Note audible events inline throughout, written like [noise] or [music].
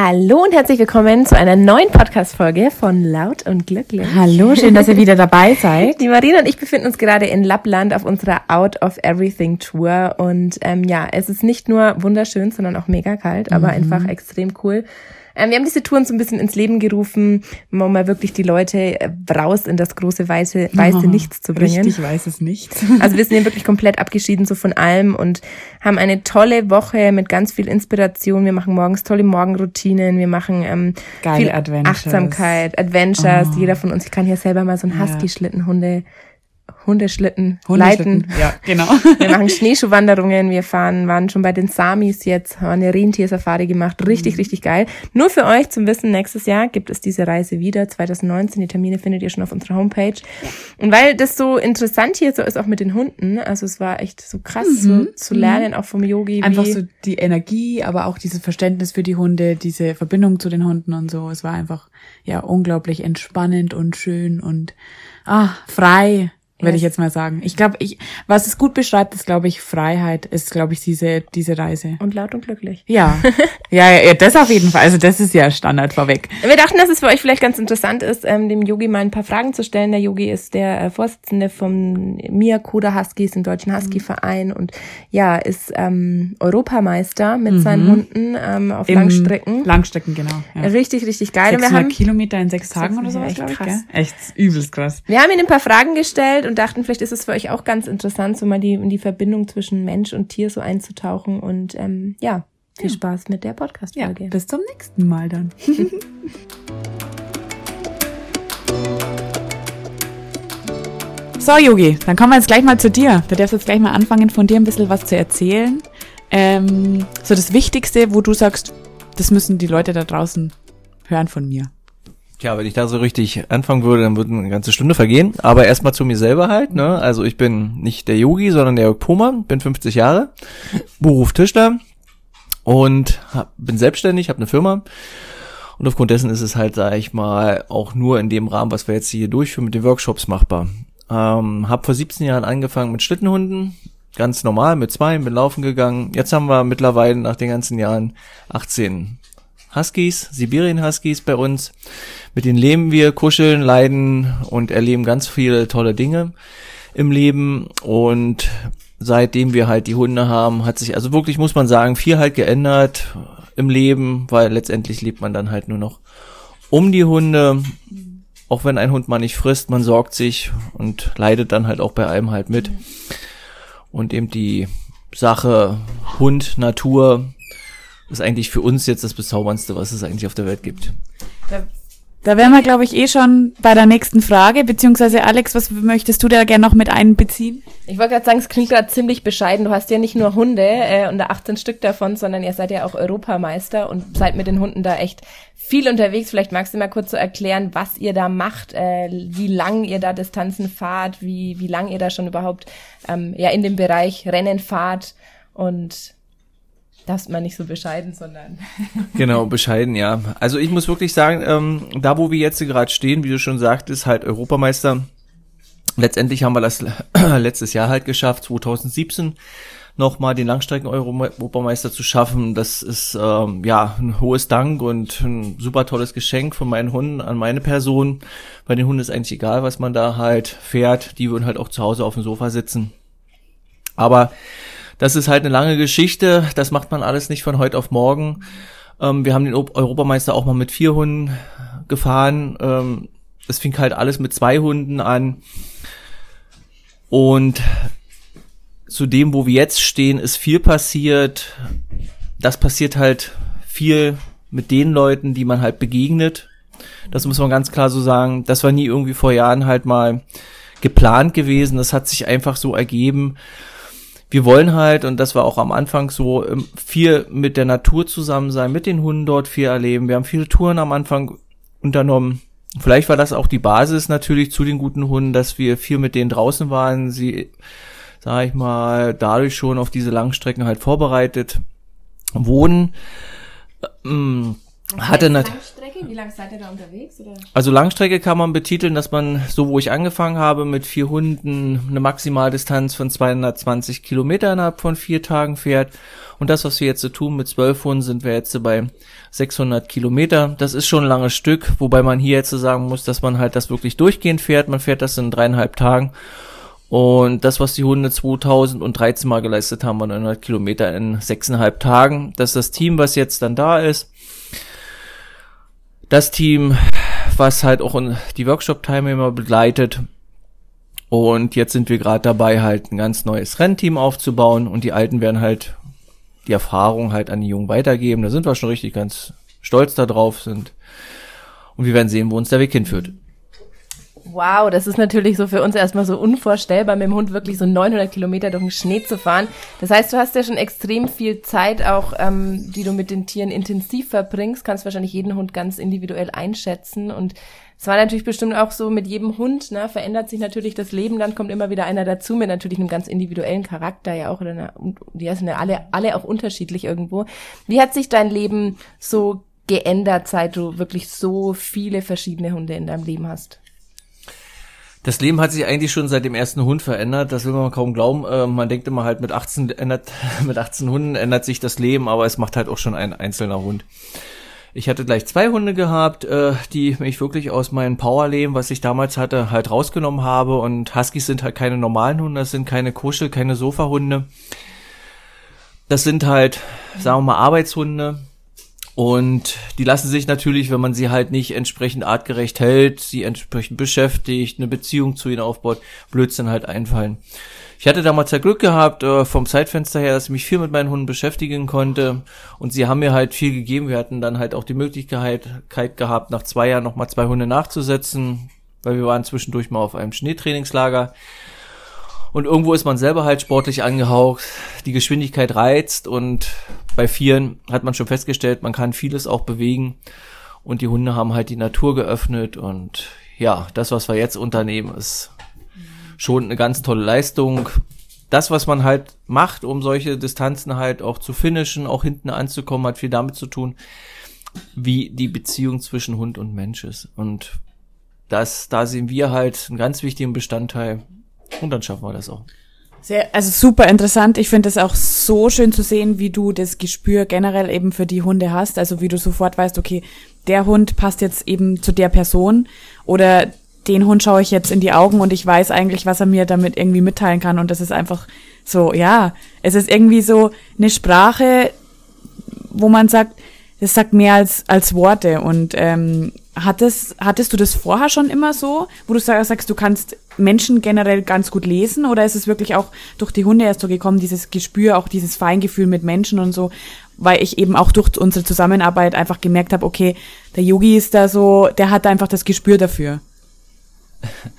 Hallo und herzlich willkommen zu einer neuen Podcast-Folge von Laut und Glücklich. Hallo, schön, dass ihr wieder dabei seid. Die Marina und ich befinden uns gerade in Lappland auf unserer Out of Everything Tour und ähm, ja, es ist nicht nur wunderschön, sondern auch mega kalt, aber mhm. einfach extrem cool. Ähm, wir haben diese Touren so ein bisschen ins Leben gerufen, um mal wirklich die Leute äh, raus in das große weiße, weiße oh, Nichts zu bringen. Richtig weißes Nichts. Also wir sind hier wirklich komplett abgeschieden so von allem und haben eine tolle Woche mit ganz viel Inspiration. Wir machen morgens tolle Morgenroutinen, wir machen ähm, viel Adventures. Achtsamkeit, Adventures. Oh. Jeder von uns, ich kann hier selber mal so ein Husky-Schlittenhunde Hundeschlitten, Hundeschlitten leiten. Ja, genau. [laughs] Wir machen Schneeschuhwanderungen, wir fahren, waren schon bei den Samis jetzt, haben eine Rentiersafari gemacht. Richtig, mhm. richtig geil. Nur für euch zum Wissen, nächstes Jahr gibt es diese Reise wieder, 2019. Die Termine findet ihr schon auf unserer Homepage. Und weil das so interessant hier so ist, auch mit den Hunden, also es war echt so krass mhm. so, zu lernen, auch vom Yogi. Einfach so die Energie, aber auch dieses Verständnis für die Hunde, diese Verbindung zu den Hunden und so. Es war einfach, ja, unglaublich entspannend und schön und, ah, frei würde ich jetzt mal sagen. Ich glaube, ich, was es gut beschreibt, ist, glaube ich, Freiheit, ist, glaube ich, diese, diese Reise. Und laut und glücklich. [laughs] Ja. ja, ja, das auf jeden Fall. Also das ist ja Standard vorweg. Wir dachten, dass es für euch vielleicht ganz interessant ist, ähm, dem Yogi mal ein paar Fragen zu stellen. Der Yogi ist der äh, Vorsitzende vom Miyakoda Huskies, dem Deutschen Husky-Verein und ja, ist ähm, Europameister mit mhm. seinen Hunden ähm, auf Im Langstrecken. Langstrecken, genau. Ja. Richtig, richtig geil. 600 wir haben, Kilometer in sechs Tagen oder so. Echt krass. Ich, echt übelst krass. Wir haben ihm ein paar Fragen gestellt und dachten, vielleicht ist es für euch auch ganz interessant, so mal die, in die Verbindung zwischen Mensch und Tier so einzutauchen. Und ähm, ja, viel ja. Spaß mit der Podcast-Folge. Ja, bis zum nächsten Mal dann. [laughs] so, Yogi, dann kommen wir jetzt gleich mal zu dir. Du darfst jetzt gleich mal anfangen, von dir ein bisschen was zu erzählen. Ähm, so das Wichtigste, wo du sagst, das müssen die Leute da draußen hören von mir. Tja, wenn ich da so richtig anfangen würde, dann würde eine ganze Stunde vergehen. Aber erstmal zu mir selber halt. Ne? Also ich bin nicht der Yogi, sondern der Jörg Poma, bin 50 Jahre, Beruf Tischler und hab, bin selbstständig, habe eine Firma. Und aufgrund dessen ist es halt, sage ich mal, auch nur in dem Rahmen, was wir jetzt hier durchführen, mit den Workshops machbar. Ähm, hab vor 17 Jahren angefangen mit Schlittenhunden, ganz normal, mit zwei, bin laufen gegangen. Jetzt haben wir mittlerweile nach den ganzen Jahren 18 Huskies, Sibirien Huskies bei uns. Mit denen leben wir, kuscheln, leiden und erleben ganz viele tolle Dinge im Leben. Und seitdem wir halt die Hunde haben, hat sich also wirklich, muss man sagen, viel halt geändert im Leben, weil letztendlich lebt man dann halt nur noch um die Hunde. Auch wenn ein Hund mal nicht frisst, man sorgt sich und leidet dann halt auch bei allem halt mit. Und eben die Sache Hund, Natur, ist eigentlich für uns jetzt das Bezauberndste, was es eigentlich auf der Welt gibt. Da, da wären wir, glaube ich, eh schon bei der nächsten Frage, beziehungsweise Alex, was möchtest du da gerne noch mit einbeziehen? Ich wollte gerade sagen, es klingt gerade ziemlich bescheiden. Du hast ja nicht nur Hunde äh, und 18 Stück davon, sondern ihr seid ja auch Europameister und seid mit den Hunden da echt viel unterwegs. Vielleicht magst du mal kurz so erklären, was ihr da macht, äh, wie lang ihr da Distanzen fahrt, wie, wie lang ihr da schon überhaupt ähm, ja in dem Bereich Rennen fahrt und darfst man nicht so bescheiden, sondern. [laughs] genau, bescheiden, ja. Also ich muss wirklich sagen, ähm, da wo wir jetzt gerade stehen, wie du schon sagtest, halt Europameister. Letztendlich haben wir das [clears throat] letztes Jahr halt geschafft, 2017 nochmal den Langstrecken-Europameister zu schaffen. Das ist ähm, ja ein hohes Dank und ein super tolles Geschenk von meinen Hunden an meine Person. Bei den Hunden ist eigentlich egal, was man da halt fährt. Die würden halt auch zu Hause auf dem Sofa sitzen. Aber das ist halt eine lange Geschichte. Das macht man alles nicht von heute auf morgen. Ähm, wir haben den Europameister auch mal mit vier Hunden gefahren. Ähm, das fing halt alles mit zwei Hunden an. Und zu dem, wo wir jetzt stehen, ist viel passiert. Das passiert halt viel mit den Leuten, die man halt begegnet. Das muss man ganz klar so sagen. Das war nie irgendwie vor Jahren halt mal geplant gewesen. Das hat sich einfach so ergeben wir wollen halt, und das war auch am Anfang so, ähm, viel mit der Natur zusammen sein, mit den Hunden dort viel erleben. Wir haben viele Touren am Anfang unternommen. Vielleicht war das auch die Basis natürlich zu den guten Hunden, dass wir viel mit denen draußen waren, sie, sag ich mal, dadurch schon auf diese Langstrecken halt vorbereitet wurden. Ähm, hatte Langstrecke? Wie lange seid ihr da unterwegs? Oder? Also Langstrecke kann man betiteln, dass man, so wo ich angefangen habe, mit vier Hunden eine Maximaldistanz von 220 Kilometer innerhalb von vier Tagen fährt. Und das, was wir jetzt so tun mit zwölf Hunden, sind wir jetzt bei 600 Kilometer. Das ist schon ein langes Stück, wobei man hier jetzt so sagen muss, dass man halt das wirklich durchgehend fährt. Man fährt das in dreieinhalb Tagen. Und das, was die Hunde 2013 mal geleistet haben, waren 900 Kilometer in sechseinhalb Tagen. Das ist das Team, was jetzt dann da ist. Das Team, was halt auch die Workshop-Teilnehmer begleitet. Und jetzt sind wir gerade dabei, halt ein ganz neues Rennteam aufzubauen und die Alten werden halt die Erfahrung halt an die Jungen weitergeben. Da sind wir schon richtig ganz stolz darauf sind. Und wir werden sehen, wo uns der Weg hinführt. Wow, das ist natürlich so für uns erstmal so unvorstellbar, mit dem Hund wirklich so 900 Kilometer durch den Schnee zu fahren. Das heißt, du hast ja schon extrem viel Zeit auch, ähm, die du mit den Tieren intensiv verbringst, kannst wahrscheinlich jeden Hund ganz individuell einschätzen und es war natürlich bestimmt auch so mit jedem Hund, ne, verändert sich natürlich das Leben, dann kommt immer wieder einer dazu mit natürlich einem ganz individuellen Charakter ja auch, oder eine, die sind ja alle, alle auch unterschiedlich irgendwo. Wie hat sich dein Leben so geändert, seit du wirklich so viele verschiedene Hunde in deinem Leben hast? Das Leben hat sich eigentlich schon seit dem ersten Hund verändert. Das will man kaum glauben. Äh, man denkt immer halt mit 18 ändert, [laughs] mit 18 Hunden ändert sich das Leben, aber es macht halt auch schon ein einzelner Hund. Ich hatte gleich zwei Hunde gehabt, äh, die mich wirklich aus meinem Powerleben, was ich damals hatte, halt rausgenommen habe. Und Huskies sind halt keine normalen Hunde, das sind keine Kuschel, keine Sofahunde. Das sind halt, sagen wir mal, Arbeitshunde und die lassen sich natürlich, wenn man sie halt nicht entsprechend artgerecht hält, sie entsprechend beschäftigt, eine Beziehung zu ihnen aufbaut, Blödsinn halt einfallen. Ich hatte damals ja Glück gehabt, äh, vom Zeitfenster her, dass ich mich viel mit meinen Hunden beschäftigen konnte. Und sie haben mir halt viel gegeben. Wir hatten dann halt auch die Möglichkeit gehabt, nach zwei Jahren nochmal zwei Hunde nachzusetzen, weil wir waren zwischendurch mal auf einem Schneetrainingslager. Und irgendwo ist man selber halt sportlich angehaucht, die Geschwindigkeit reizt und bei Vieren hat man schon festgestellt, man kann vieles auch bewegen und die Hunde haben halt die Natur geöffnet und ja, das, was wir jetzt unternehmen, ist schon eine ganz tolle Leistung. Das, was man halt macht, um solche Distanzen halt auch zu finishen, auch hinten anzukommen, hat viel damit zu tun, wie die Beziehung zwischen Hund und Mensch ist. Und das, da sehen wir halt einen ganz wichtigen Bestandteil und dann schaffen wir das auch. Sehr, also super interessant. Ich finde es auch so schön zu sehen, wie du das Gespür generell eben für die Hunde hast. Also wie du sofort weißt, okay, der Hund passt jetzt eben zu der Person oder den Hund schaue ich jetzt in die Augen und ich weiß eigentlich, was er mir damit irgendwie mitteilen kann. Und das ist einfach so, ja, es ist irgendwie so eine Sprache, wo man sagt, das sagt mehr als, als Worte. Und ähm, hattest, hattest du das vorher schon immer so, wo du sagst, du kannst Menschen generell ganz gut lesen oder ist es wirklich auch durch die Hunde erst so gekommen, dieses Gespür, auch dieses Feingefühl mit Menschen und so, weil ich eben auch durch unsere Zusammenarbeit einfach gemerkt habe, okay, der Yogi ist da so, der hat einfach das Gespür dafür. [laughs]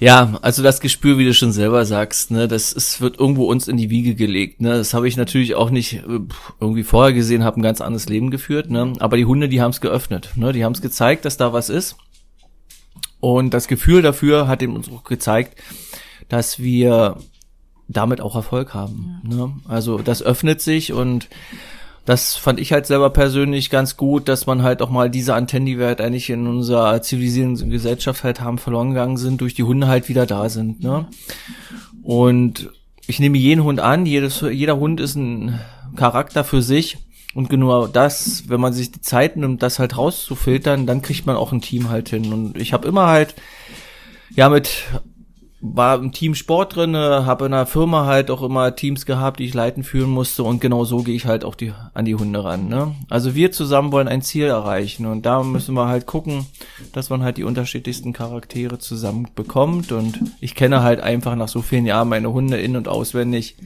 Ja, also das Gespür, wie du schon selber sagst, ne, das ist, wird irgendwo uns in die Wiege gelegt. Ne, das habe ich natürlich auch nicht äh, irgendwie vorher gesehen, habe ein ganz anderes Leben geführt. Ne, aber die Hunde, die haben es geöffnet. Ne, die haben es gezeigt, dass da was ist. Und das Gefühl dafür hat ihm uns auch gezeigt, dass wir damit auch Erfolg haben. Ja. Ne? Also das öffnet sich und das fand ich halt selber persönlich ganz gut, dass man halt auch mal diese Antennen, die wir halt eigentlich in unserer zivilisierten Gesellschaft halt haben verloren gegangen sind, durch die Hunde halt wieder da sind. Ne? Und ich nehme jeden Hund an, jedes, jeder Hund ist ein Charakter für sich und genau das, wenn man sich die Zeit nimmt, das halt rauszufiltern, dann kriegt man auch ein Team halt hin. Und ich habe immer halt, ja, mit, war im Team Sport drinne, habe in der Firma halt auch immer Teams gehabt, die ich leiten führen musste und genau so gehe ich halt auch die, an die Hunde ran. Ne? Also wir zusammen wollen ein Ziel erreichen und da müssen wir halt gucken, dass man halt die unterschiedlichsten Charaktere zusammen bekommt und ich kenne halt einfach nach so vielen Jahren meine Hunde in- und auswendig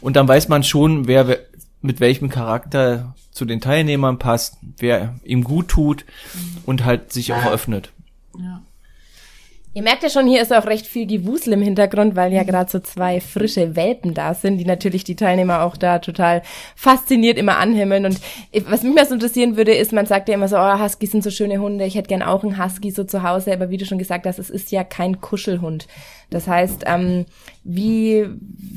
und dann weiß man schon, wer mit welchem Charakter zu den Teilnehmern passt, wer ihm gut tut und halt sich auch öffnet. Ja. Ihr merkt ja schon, hier ist auch recht viel Gewusel im Hintergrund, weil ja gerade so zwei frische Welpen da sind, die natürlich die Teilnehmer auch da total fasziniert immer anhimmeln. Und was mich mal so interessieren würde, ist, man sagt ja immer so, oh, Huskies sind so schöne Hunde, ich hätte gern auch einen Husky so zu Hause, aber wie du schon gesagt hast, es ist ja kein Kuschelhund. Das heißt, ähm, wie,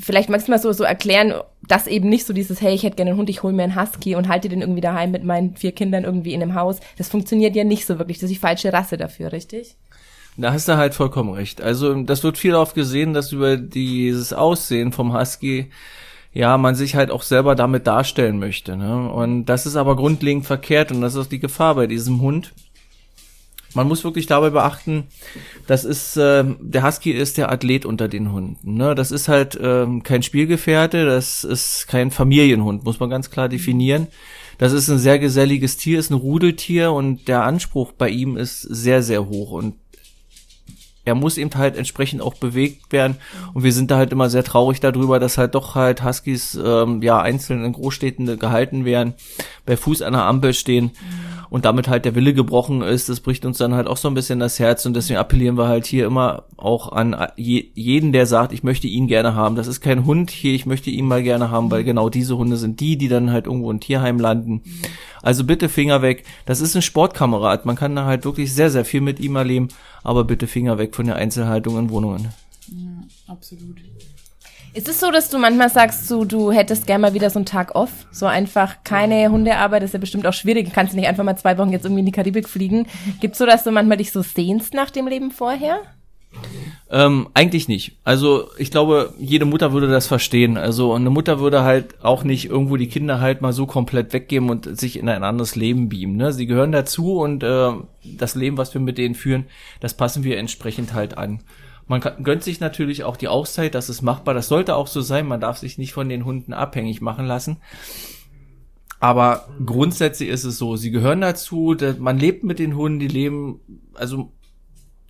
vielleicht magst du mal so, so erklären, dass eben nicht so dieses, hey, ich hätte gerne einen Hund, ich hole mir einen Husky und halte den irgendwie daheim mit meinen vier Kindern irgendwie in einem Haus. Das funktioniert ja nicht so wirklich. Das ist die falsche Rasse dafür, richtig? Da hast du halt vollkommen recht. Also das wird viel oft gesehen, dass über dieses Aussehen vom Husky ja, man sich halt auch selber damit darstellen möchte. Ne? Und das ist aber grundlegend verkehrt und das ist auch die Gefahr bei diesem Hund. Man muss wirklich dabei beachten, das ist, äh, der Husky ist der Athlet unter den Hunden. Ne? Das ist halt ähm, kein Spielgefährte, das ist kein Familienhund, muss man ganz klar definieren. Das ist ein sehr geselliges Tier, ist ein Rudeltier und der Anspruch bei ihm ist sehr, sehr hoch. Und er muss eben halt entsprechend auch bewegt werden. Und wir sind da halt immer sehr traurig darüber, dass halt doch halt Huskies ähm, ja einzeln in Großstädten gehalten werden, bei Fuß an der Ampel stehen und damit halt der Wille gebrochen ist. Das bricht uns dann halt auch so ein bisschen das Herz und deswegen appellieren wir halt hier immer auch an je, jeden, der sagt, ich möchte ihn gerne haben. Das ist kein Hund hier, ich möchte ihn mal gerne haben, weil genau diese Hunde sind die, die dann halt irgendwo im Tierheim landen. Also bitte Finger weg. Das ist ein Sportkamerad. Man kann da halt wirklich sehr, sehr viel mit ihm erleben, aber bitte Finger weg von der Einzelhaltung in Wohnungen. Ja, absolut. Ist es so, dass du manchmal sagst, so, du hättest gerne mal wieder so einen Tag off? So einfach keine Hundearbeit, das ist ja bestimmt auch schwierig. Kannst du nicht einfach mal zwei Wochen jetzt irgendwie in die Karibik fliegen? Gibt's so, dass du manchmal dich so sehnst nach dem Leben vorher? Ähm, eigentlich nicht. Also ich glaube, jede Mutter würde das verstehen. Also eine Mutter würde halt auch nicht irgendwo die Kinder halt mal so komplett weggeben und sich in ein anderes Leben beamen. Ne? Sie gehören dazu und äh, das Leben, was wir mit denen führen, das passen wir entsprechend halt an. Man gönnt sich natürlich auch die Auszeit, das ist machbar, das sollte auch so sein, man darf sich nicht von den Hunden abhängig machen lassen. Aber grundsätzlich ist es so, sie gehören dazu, man lebt mit den Hunden, die leben, also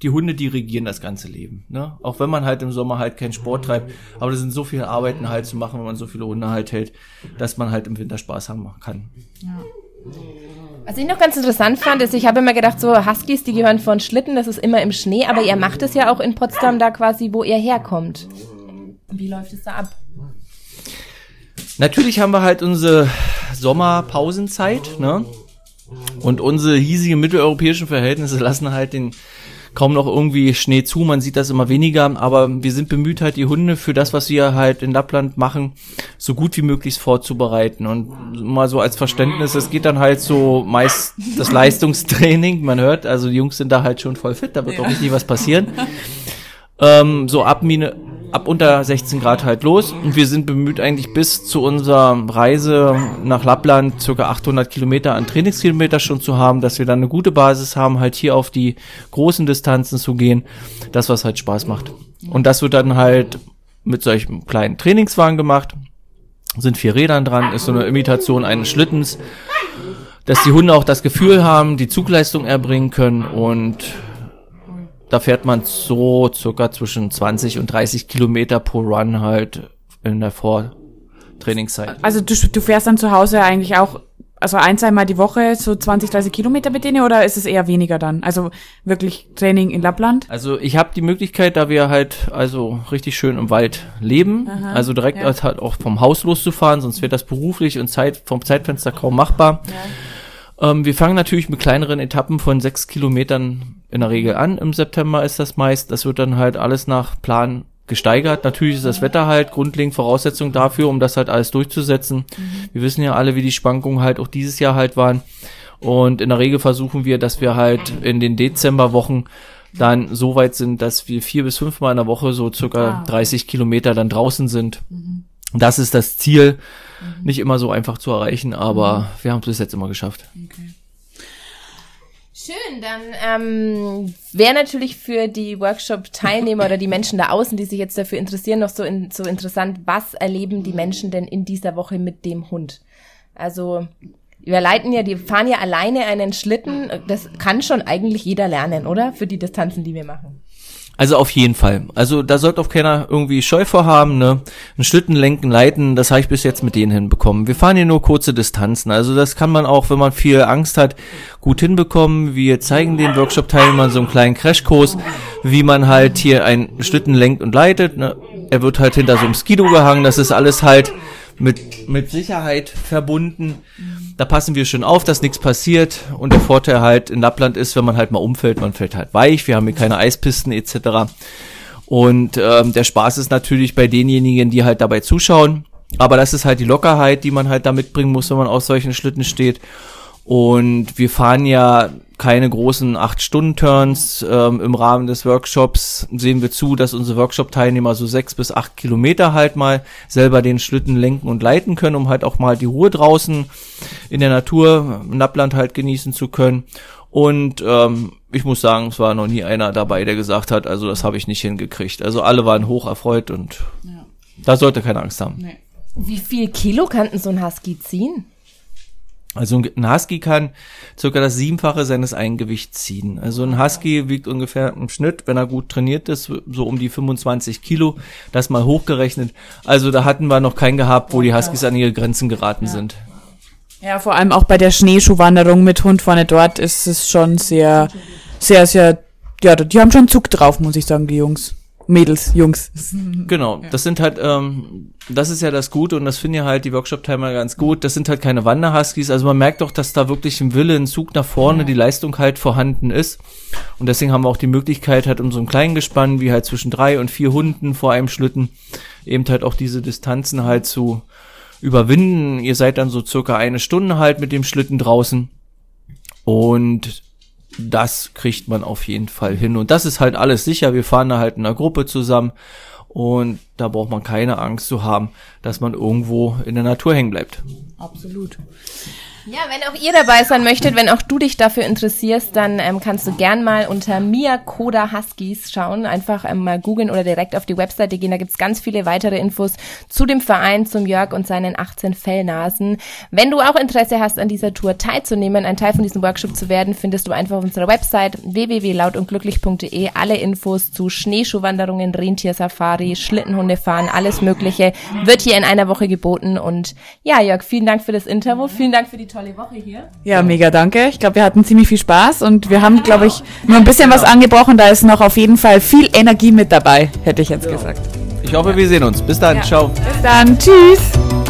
die Hunde dirigieren das ganze Leben. Ne? Auch wenn man halt im Sommer halt keinen Sport treibt, aber das sind so viele Arbeiten halt zu machen, wenn man so viele Hunde halt hält, dass man halt im Winter Spaß haben kann. Ja. Was ich noch ganz interessant fand, ist, ich habe immer gedacht, so Huskies, die gehören von Schlitten, das ist immer im Schnee, aber ihr macht es ja auch in Potsdam da quasi, wo ihr herkommt. Wie läuft es da ab? Natürlich haben wir halt unsere Sommerpausenzeit, ne? Und unsere hiesigen mitteleuropäischen Verhältnisse lassen halt den kaum noch irgendwie Schnee zu, man sieht das immer weniger, aber wir sind bemüht halt die Hunde für das, was wir halt in Lappland machen, so gut wie möglich vorzubereiten und mal so als Verständnis, es geht dann halt so meist das Leistungstraining, man hört, also die Jungs sind da halt schon voll fit, da wird ja. auch richtig was passieren. Ähm, so ab Mine, ab unter 16 Grad halt los. Und wir sind bemüht eigentlich bis zu unserer Reise nach Lappland circa 800 Kilometer an Trainingskilometer schon zu haben, dass wir dann eine gute Basis haben, halt hier auf die großen Distanzen zu gehen, das was halt Spaß macht. Und das wird dann halt mit solchen kleinen Trainingswagen gemacht, sind vier Rädern dran, ist so eine Imitation eines Schlittens, dass die Hunde auch das Gefühl haben, die Zugleistung erbringen können. Und da fährt man so circa zwischen 20 und 30 Kilometer pro Run halt in der Vortrainingszeit. Also du, du fährst dann zu Hause eigentlich auch, also ein, zweimal die Woche so 20, 30 Kilometer mit denen oder ist es eher weniger dann? Also wirklich Training in Lappland? Also ich habe die Möglichkeit, da wir halt also richtig schön im Wald leben, Aha, also direkt ja. halt auch vom Haus loszufahren, sonst wird das beruflich und Zeit, vom Zeitfenster kaum machbar. Ja. Ähm, wir fangen natürlich mit kleineren Etappen von sechs Kilometern in der Regel an. Im September ist das meist. Das wird dann halt alles nach Plan gesteigert. Natürlich ist das Wetter halt grundlegend Voraussetzung dafür, um das halt alles durchzusetzen. Mhm. Wir wissen ja alle, wie die Schwankungen halt auch dieses Jahr halt waren. Und in der Regel versuchen wir, dass wir halt in den Dezemberwochen dann so weit sind, dass wir vier bis fünfmal in der Woche so circa ah. 30 Kilometer dann draußen sind. Mhm. Das ist das Ziel. Mhm. Nicht immer so einfach zu erreichen, aber mhm. wir haben es bis jetzt immer geschafft. Okay. Schön, dann ähm, wäre natürlich für die Workshop-Teilnehmer oder die Menschen da außen, die sich jetzt dafür interessieren, noch so, in, so interessant, was erleben die Menschen denn in dieser Woche mit dem Hund? Also wir leiten ja, die fahren ja alleine einen Schlitten, das kann schon eigentlich jeder lernen, oder? Für die Distanzen, die wir machen. Also auf jeden Fall. Also da sollte auch keiner irgendwie Scheu vorhaben, ne? Ein Schlitten lenken, leiten, das habe ich bis jetzt mit denen hinbekommen. Wir fahren hier nur kurze Distanzen. Also das kann man auch, wenn man viel Angst hat, gut hinbekommen. Wir zeigen den Workshop-Teilnehmern so einen kleinen Crashkurs, wie man halt hier einen Schlitten lenkt und leitet. Ne? Er wird halt hinter so einem Skido gehangen. Das ist alles halt mit, mit Sicherheit verbunden. Da passen wir schon auf, dass nichts passiert. Und der Vorteil halt in Lappland ist, wenn man halt mal umfällt, man fällt halt weich. Wir haben hier keine Eispisten etc. Und ähm, der Spaß ist natürlich bei denjenigen, die halt dabei zuschauen. Aber das ist halt die Lockerheit, die man halt da mitbringen muss, wenn man auf solchen Schlitten steht. Und wir fahren ja keine großen 8-Stunden-Turns. Ähm, Im Rahmen des Workshops sehen wir zu, dass unsere Workshop-Teilnehmer so sechs bis acht Kilometer halt mal selber den Schlitten lenken und leiten können, um halt auch mal die Ruhe draußen in der Natur, im Nappland halt genießen zu können. Und ähm, ich muss sagen, es war noch nie einer dabei, der gesagt hat, also das habe ich nicht hingekriegt. Also alle waren hoch erfreut und ja. da sollte keine Angst haben. Nee. Wie viel Kilo kann so ein Husky ziehen? Also ein Husky kann circa das Siebenfache seines Eigengewichts ziehen. Also ein Husky wiegt ungefähr im Schnitt, wenn er gut trainiert ist, so um die 25 Kilo. Das mal hochgerechnet. Also da hatten wir noch keinen gehabt, wo die Huskys an ihre Grenzen geraten ja. sind. Ja, vor allem auch bei der Schneeschuhwanderung mit Hund vorne dort ist es schon sehr, sehr, sehr, ja, die haben schon Zug drauf, muss ich sagen, die Jungs. Mädels, Jungs. Genau, das sind halt, ähm, das ist ja das Gute und das finden ja halt die Workshop-Timer ganz gut. Das sind halt keine Wanderhuskies, also man merkt doch, dass da wirklich ein Wille, ein Zug nach vorne, ja. die Leistung halt vorhanden ist. Und deswegen haben wir auch die Möglichkeit, halt um so ein kleinen Gespann, wie halt zwischen drei und vier Hunden vor einem Schlitten, eben halt auch diese Distanzen halt zu überwinden. Ihr seid dann so circa eine Stunde halt mit dem Schlitten draußen. Und das kriegt man auf jeden Fall hin. Und das ist halt alles sicher. Wir fahren da halt in einer Gruppe zusammen. Und da braucht man keine Angst zu haben, dass man irgendwo in der Natur hängen bleibt. Absolut. Ja, wenn auch ihr dabei sein möchtet, wenn auch du dich dafür interessierst, dann ähm, kannst du gern mal unter Mia Koda Huskies schauen. Einfach ähm, mal googeln oder direkt auf die Webseite gehen. Da gibt's ganz viele weitere Infos zu dem Verein, zum Jörg und seinen 18 Fellnasen. Wenn du auch Interesse hast, an dieser Tour teilzunehmen, ein Teil von diesem Workshop zu werden, findest du einfach auf unserer Website www.lautundglücklich.de alle Infos zu Schneeschuhwanderungen, Rentiersafari, Schlittenhundefahren, alles Mögliche wird hier in einer Woche geboten. Und ja, Jörg, vielen Dank für das Interview. Vielen Dank für die tolle Woche hier. Ja, mega danke. Ich glaube, wir hatten ziemlich viel Spaß und wir haben, glaube ich, nur ein bisschen was angebrochen. Da ist noch auf jeden Fall viel Energie mit dabei, hätte ich jetzt gesagt. Ich hoffe, wir sehen uns. Bis dann. Ja. Ciao. Bis dann. Tschüss.